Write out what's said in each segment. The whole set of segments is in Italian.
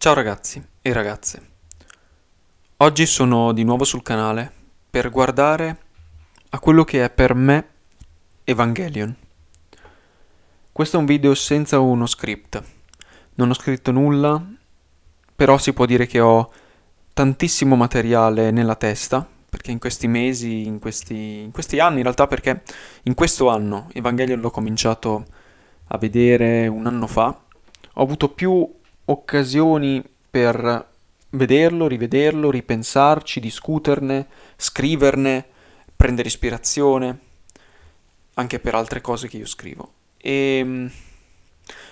Ciao ragazzi e ragazze. Oggi sono di nuovo sul canale per guardare a quello che è per me Evangelion. Questo è un video senza uno script. Non ho scritto nulla, però si può dire che ho tantissimo materiale nella testa, perché in questi mesi, in questi, in questi anni, in realtà perché in questo anno Evangelion l'ho cominciato a vedere un anno fa, ho avuto più occasioni per vederlo, rivederlo, ripensarci, discuterne, scriverne, prendere ispirazione, anche per altre cose che io scrivo. E um,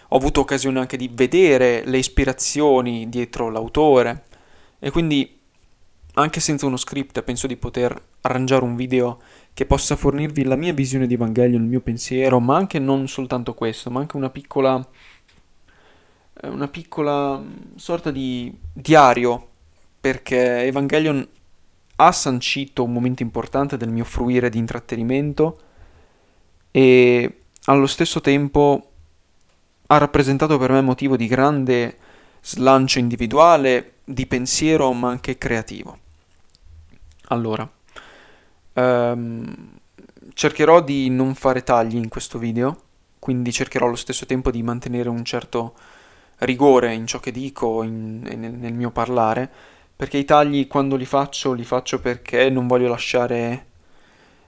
ho avuto occasione anche di vedere le ispirazioni dietro l'autore e quindi anche senza uno script penso di poter arrangiare un video che possa fornirvi la mia visione di Evangelion, il mio pensiero, ma anche non soltanto questo, ma anche una piccola una piccola mm, sorta di diario perché Evangelion ha sancito un momento importante del mio fruire di intrattenimento e allo stesso tempo ha rappresentato per me motivo di grande slancio individuale, di pensiero ma anche creativo. Allora, um, cercherò di non fare tagli in questo video, quindi cercherò allo stesso tempo di mantenere un certo rigore in ciò che dico, in, nel, nel mio parlare, perché i tagli quando li faccio li faccio perché non voglio lasciare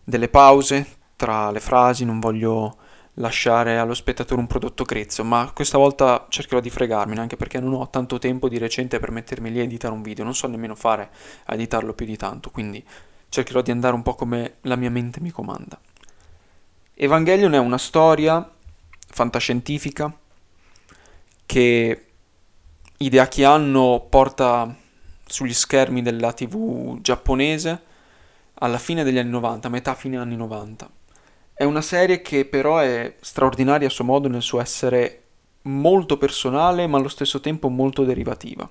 delle pause tra le frasi, non voglio lasciare allo spettatore un prodotto grezzo, ma questa volta cercherò di fregarmene, anche perché non ho tanto tempo di recente per mettermi lì a editare un video, non so nemmeno fare a editarlo più di tanto, quindi cercherò di andare un po' come la mia mente mi comanda. Evangelion è una storia fantascientifica che Hideaki Anno porta sugli schermi della TV giapponese alla fine degli anni 90, metà fine anni 90. È una serie che però è straordinaria a suo modo nel suo essere molto personale ma allo stesso tempo molto derivativa.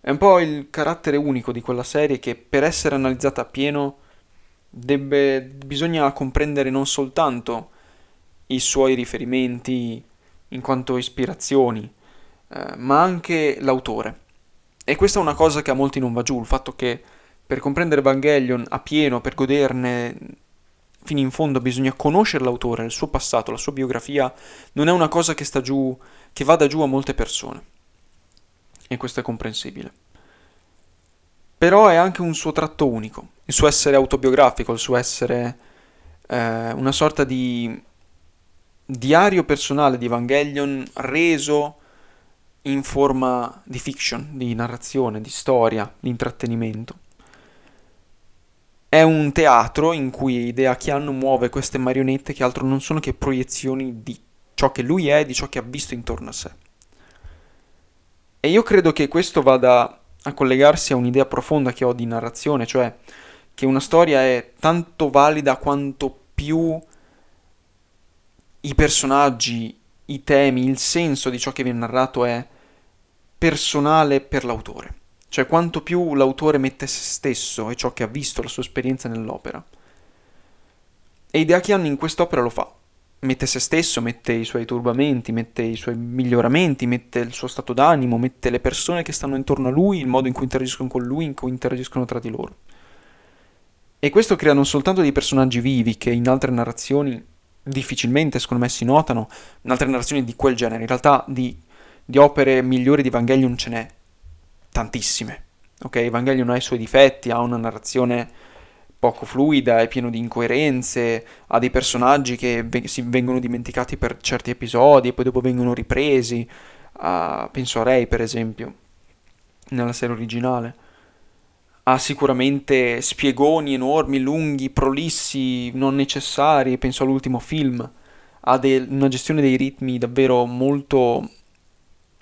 È un po' il carattere unico di quella serie che per essere analizzata appieno debbe, bisogna comprendere non soltanto i suoi riferimenti in quanto ispirazioni, eh, ma anche l'autore. E questa è una cosa che a molti non va giù, il fatto che per comprendere Evangelion a pieno, per goderne fino in fondo, bisogna conoscere l'autore, il suo passato, la sua biografia, non è una cosa che sta giù, che vada giù a molte persone. E questo è comprensibile. Però è anche un suo tratto unico, il suo essere autobiografico, il suo essere eh, una sorta di diario personale di Evangelion reso in forma di fiction, di narrazione, di storia, di intrattenimento. È un teatro in cui Idea Chianno muove queste marionette che altro non sono che proiezioni di ciò che lui è, di ciò che ha visto intorno a sé. E io credo che questo vada a collegarsi a un'idea profonda che ho di narrazione, cioè che una storia è tanto valida quanto più i personaggi, i temi, il senso di ciò che viene narrato è personale per l'autore. Cioè quanto più l'autore mette se stesso e ciò che ha visto, la sua esperienza nell'opera. E Hideaki in quest'opera lo fa. Mette se stesso, mette i suoi turbamenti, mette i suoi miglioramenti, mette il suo stato d'animo, mette le persone che stanno intorno a lui, il modo in cui interagiscono con lui, in cui interagiscono tra di loro. E questo crea non soltanto dei personaggi vivi che in altre narrazioni difficilmente secondo me si notano altre narrazioni di quel genere. In realtà di, di opere migliori di Evangelion ce n'è tantissime. Ok, Evangelion ha i suoi difetti, ha una narrazione poco fluida, è pieno di incoerenze, ha dei personaggi che si vengono dimenticati per certi episodi e poi dopo vengono ripresi. Uh, penso a Rey, per esempio, nella serie originale ha sicuramente spiegoni enormi, lunghi, prolissi, non necessari, penso all'ultimo film, ha de- una gestione dei ritmi davvero molto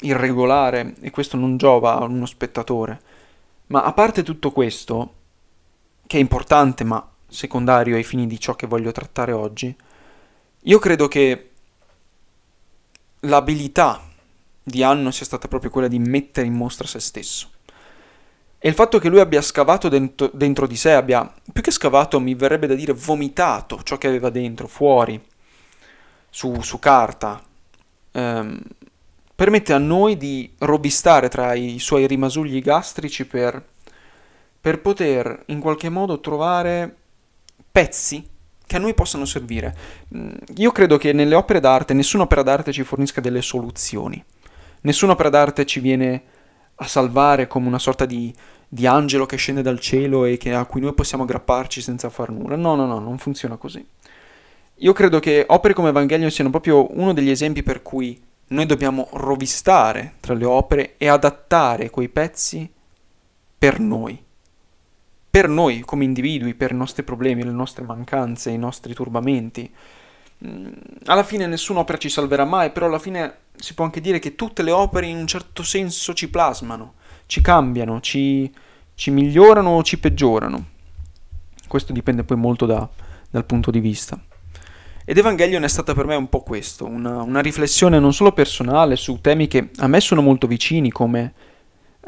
irregolare e questo non giova a uno spettatore. Ma a parte tutto questo, che è importante ma secondario ai fini di ciò che voglio trattare oggi, io credo che l'abilità di Anno sia stata proprio quella di mettere in mostra se stesso. E il fatto che lui abbia scavato dentro, dentro, di sé, abbia più che scavato, mi verrebbe da dire vomitato ciò che aveva dentro, fuori, su, su carta, ehm, permette a noi di robistare tra i suoi rimasugli gastrici per, per poter in qualche modo trovare pezzi che a noi possano servire. Mm, io credo che nelle opere d'arte nessuna opera d'arte ci fornisca delle soluzioni. Nessuna opera d'arte ci viene a salvare come una sorta di, di angelo che scende dal cielo e che, a cui noi possiamo aggrapparci senza far nulla. No, no, no, non funziona così. Io credo che opere come Evangelion siano proprio uno degli esempi per cui noi dobbiamo rovistare tra le opere e adattare quei pezzi per noi per noi come individui, per i nostri problemi, le nostre mancanze, i nostri turbamenti. Mm, alla fine nessuna opera ci salverà mai, però alla fine si può anche dire che tutte le opere in un certo senso ci plasmano, ci cambiano, ci, ci migliorano o ci peggiorano. Questo dipende poi molto da, dal punto di vista. Ed Evangelion è stata per me un po' questo, una, una riflessione non solo personale su temi che a me sono molto vicini come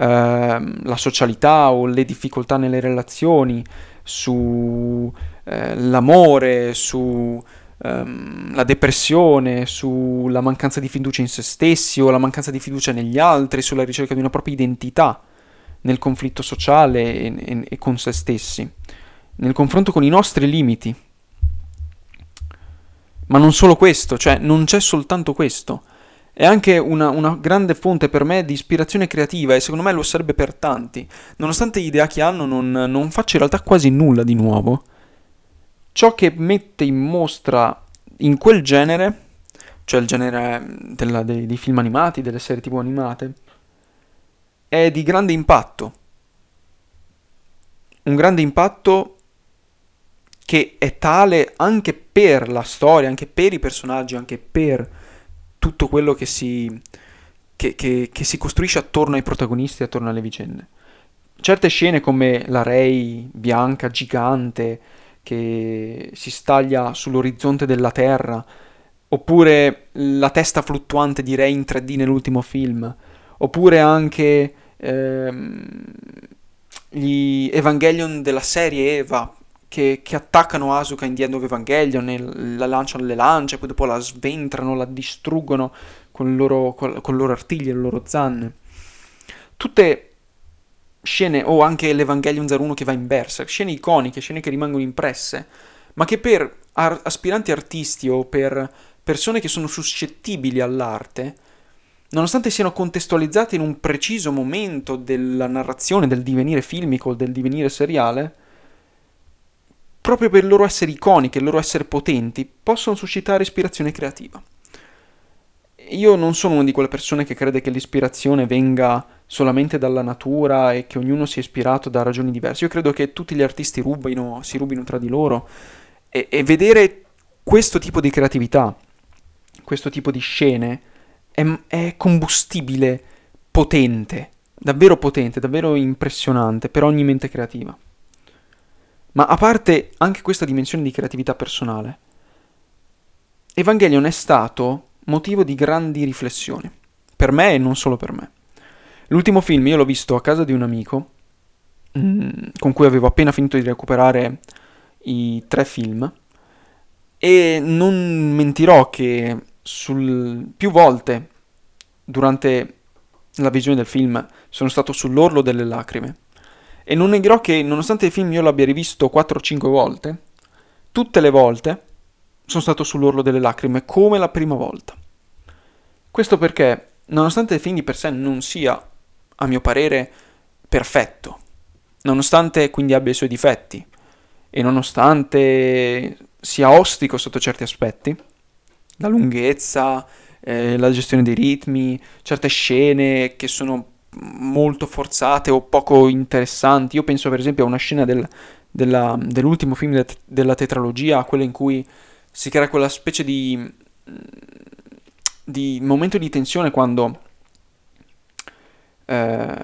Ehm, la socialità o le difficoltà nelle relazioni, sull'amore, eh, su ehm, la depressione, sulla mancanza di fiducia in se stessi o la mancanza di fiducia negli altri, sulla ricerca di una propria identità nel conflitto sociale e, e, e con se stessi, nel confronto con i nostri limiti. Ma non solo questo, cioè non c'è soltanto questo è anche una, una, grande fonte per me di ispirazione creativa e secondo me lo sarebbe per tanti. Nonostante l'idea che hanno non, non faccia in realtà quasi nulla di nuovo, ciò che mette in mostra in quel genere, cioè il genere della, dei, dei film animati, delle serie tv animate, è di grande impatto. Un grande impatto che è tale anche per la storia, anche per i personaggi, anche per tutto quello che si, che, che, che si costruisce attorno ai protagonisti, attorno alle vicende. Certe scene come la Rey bianca, gigante, che si staglia sull'orizzonte della Terra, oppure la testa fluttuante di Rey in 3D nell'ultimo film, oppure anche ehm, gli Evangelion della serie Eva, che, che, attaccano Asuka in The End of Evangelion e la lanciano le lance, poi dopo la sventrano, la distruggono con, loro, con, con loro artigli, le loro zanne. Tutte scene, o anche l'Evangelion 01 che va in Berserk, scene iconiche, scene che rimangono impresse, ma che per ar- aspiranti artisti o per persone che sono suscettibili all'arte, nonostante siano contestualizzate in un preciso momento della narrazione, del divenire filmico, del divenire seriale, proprio per il loro essere iconiche, il loro essere potenti, possono suscitare ispirazione creativa. Io non sono una di quelle persone che crede che l'ispirazione venga solamente dalla natura e che ognuno sia ispirato da ragioni diverse. Io credo che tutti gli artisti rubino, si rubino tra di loro e, e vedere questo tipo di creatività, questo tipo di scene, è, è combustibile potente, davvero potente, davvero impressionante per ogni mente creativa. Ma a parte anche questa dimensione di creatività personale, Evangelion è stato motivo di grandi riflessioni, per me e non solo per me. L'ultimo film io l'ho visto a casa di un amico, mm, con cui avevo appena finito di recuperare i tre film, e non mentirò che sul, più volte durante la visione del film sono stato sull'orlo delle lacrime e non negherò che, nonostante il film io l'abbia rivisto 4-5 volte, tutte le volte sono stato sull'orlo delle lacrime, come la prima volta. Questo perché, nonostante il film di per sé non sia, a mio parere, perfetto, nonostante quindi abbia i suoi difetti, e nonostante sia ostico sotto certi aspetti, la lunghezza, eh, la gestione dei ritmi, certe scene che sono molto forzate o poco interessanti. Io penso per esempio a una scena del, della, dell'ultimo film de, della tetralogia, quella in cui si crea quella specie di, di momento di tensione quando eh,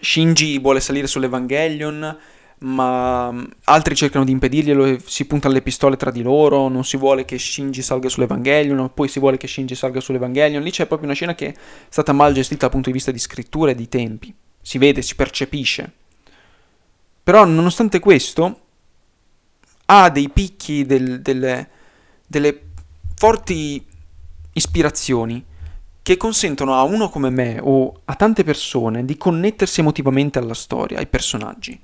Shinji vuole salire sull'Evangelion ma mm, altri cercano di impedirglielo e si puntano le pistole tra di loro, non si vuole che Shinji salga sull'Evangelion, poi si vuole che Shinji salga sull'Evangelion, lì c'è proprio una scena che è stata mal gestita dal punto di vista di scrittura e di tempi, si vede, si percepisce. Però nonostante questo ha dei picchi, del, delle, delle forti ispirazioni che consentono a uno come me o a tante persone di connettersi emotivamente alla storia, ai personaggi.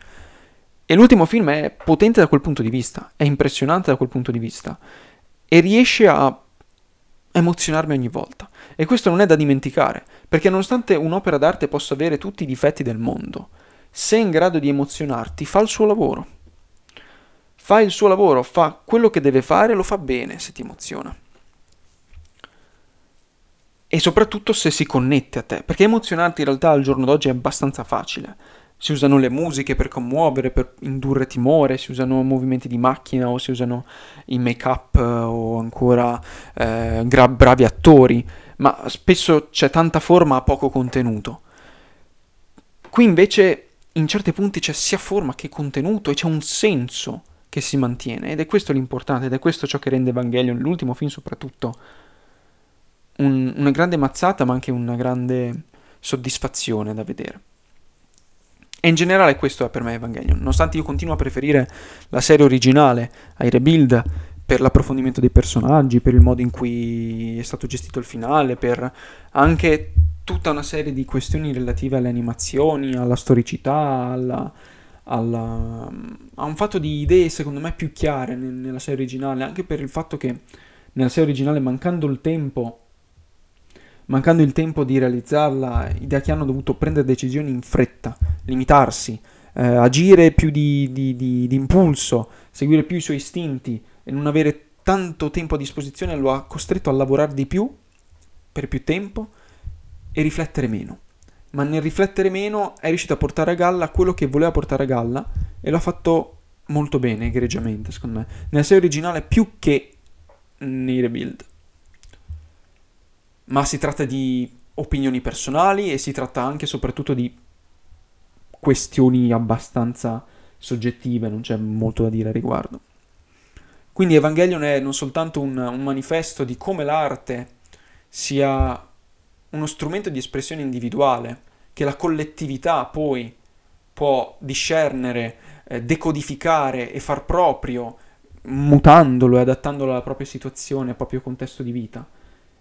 E l'ultimo film è potente da quel punto di vista, è impressionante da quel punto di vista e riesce a emozionarmi ogni volta. E questo non è da dimenticare, perché nonostante un'opera d'arte possa avere tutti i difetti del mondo, se è in grado di emozionarti, fa il suo lavoro. Fa il suo lavoro, fa quello che deve fare, lo fa bene se ti emoziona. E soprattutto se si connette a te, perché emozionarti in realtà al giorno d'oggi è abbastanza facile si usano le musiche per commuovere, per indurre timore, si usano movimenti di macchina o si usano i make-up eh, o ancora eh, gra- bravi attori, ma spesso c'è tanta forma a poco contenuto. Qui invece in certi punti c'è sia forma che contenuto e c'è un senso che si mantiene ed è questo l'importante ed è questo ciò che rende Evangelion, l'ultimo film soprattutto, un, una grande mazzata ma anche una grande soddisfazione da vedere. E in generale questo è per me Evangelion, nonostante io continuo a preferire la serie originale ai rebuild per l'approfondimento dei personaggi, per il modo in cui è stato gestito il finale, per anche tutta una serie di questioni relative alle animazioni, alla storicità, alla, alla, a un fatto di idee secondo me più chiare nella serie originale, anche per il fatto che nella serie originale mancando il tempo mancando il tempo di realizzarla, idea che hanno dovuto prendere decisioni in fretta, limitarsi, eh, agire più di, di, di, di, impulso, seguire più i suoi istinti e non avere tanto tempo a disposizione lo ha costretto a lavorare di più, per più tempo, e riflettere meno. Ma nel riflettere meno è riuscito a portare a galla quello che voleva portare a galla e lo ha fatto molto bene, egregiamente, secondo me. Nella serie originale più che nei rebuild ma si tratta di opinioni personali e si tratta anche e soprattutto di questioni abbastanza soggettive, non c'è molto da dire a riguardo. Quindi Evangelion è non soltanto un, un manifesto di come l'arte sia uno strumento di espressione individuale, che la collettività poi può discernere, eh, decodificare e far proprio, mutandolo e adattandolo alla propria situazione, al proprio contesto di vita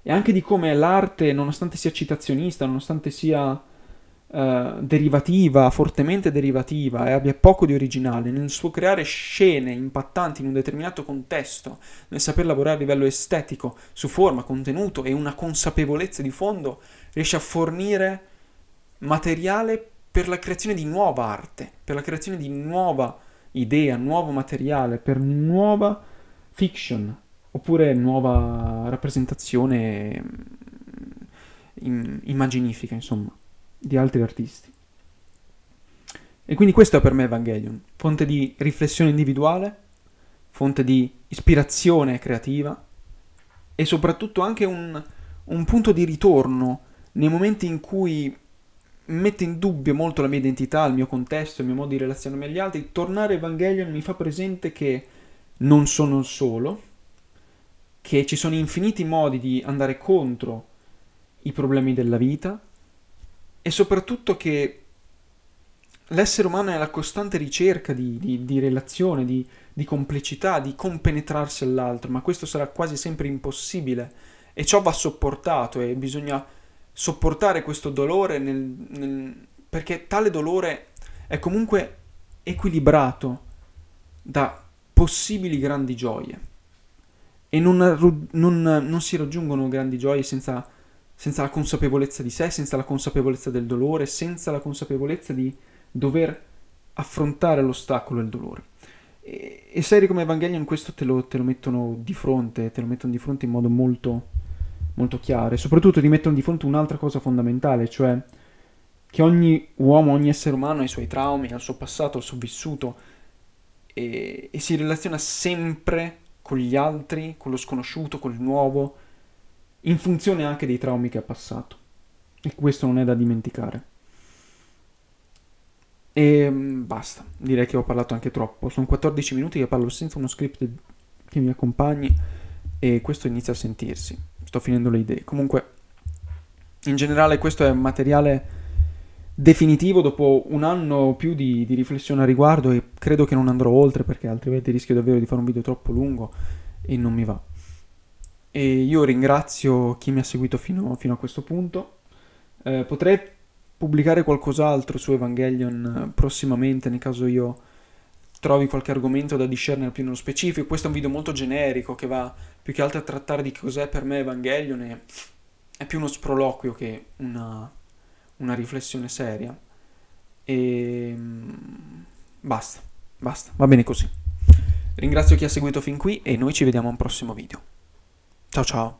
e anche di come l'arte, nonostante sia citazionista, nonostante sia uh, derivativa, fortemente derivativa e abbia poco di originale, nel suo creare scene impattanti in un determinato contesto, nel saper lavorare a livello estetico, su forma, contenuto e una consapevolezza di fondo, riesce a fornire materiale per la creazione di nuova arte, per la creazione di nuova idea, nuovo materiale, per nuova fiction, oppure nuova rappresentazione mm, immaginifica, insomma, di altri artisti. E quindi questo è per me Evangelion, fonte di riflessione individuale, fonte di ispirazione creativa e soprattutto anche un, un punto di ritorno nei momenti in cui mette in dubbio molto la mia identità, il mio contesto, il mio modo di relazionarmi agli altri, tornare Evangelion mi fa presente che non sono solo, che ci sono infiniti modi di andare contro i problemi della vita e soprattutto che l'essere umano è la costante ricerca di, di, di relazione, di, di, complicità, di compenetrarsi all'altro, ma questo sarà quasi sempre impossibile. E ciò va sopportato e bisogna sopportare questo dolore nel, nel, perché tale dolore è comunque equilibrato da possibili grandi gioie e non, non, non si raggiungono grandi gioie senza, senza la consapevolezza di sé, senza la consapevolezza del dolore, senza la consapevolezza di dover affrontare l'ostacolo e il dolore. E, e serie come Evangelion questo te lo, te lo, mettono di fronte, te lo mettono di fronte in modo molto, molto chiaro e soprattutto ti mettono di fronte un'altra cosa fondamentale, cioè che ogni uomo, ogni essere umano ha i suoi traumi, ha il suo passato, il suo vissuto e, e si relaziona sempre con gli altri, con lo sconosciuto, con il nuovo, in funzione anche dei traumi che ha passato. E questo non è da dimenticare. E mm, basta, direi che ho parlato anche troppo. Sono 14 minuti che parlo senza uno script che mi accompagni e questo inizia a sentirsi. Sto finendo le idee. Comunque, in generale questo è materiale definitivo dopo un anno o più di, di, riflessione a riguardo e credo che non andrò oltre perché altrimenti rischio davvero di fare un video troppo lungo e non mi va. e io ringrazio chi mi ha seguito fino, fino a questo punto. Eh, potrei pubblicare qualcos'altro su Evangelion eh, prossimamente nel caso io trovi qualche argomento da discernere più nello specifico. Questo è un video molto generico che va più che altro a trattare di cos'è per me Evangelion e è più uno sproloquio che una, una riflessione seria. E basta, basta, va bene così. Ringrazio chi ha seguito fin qui e noi ci vediamo a un prossimo video. Ciao ciao.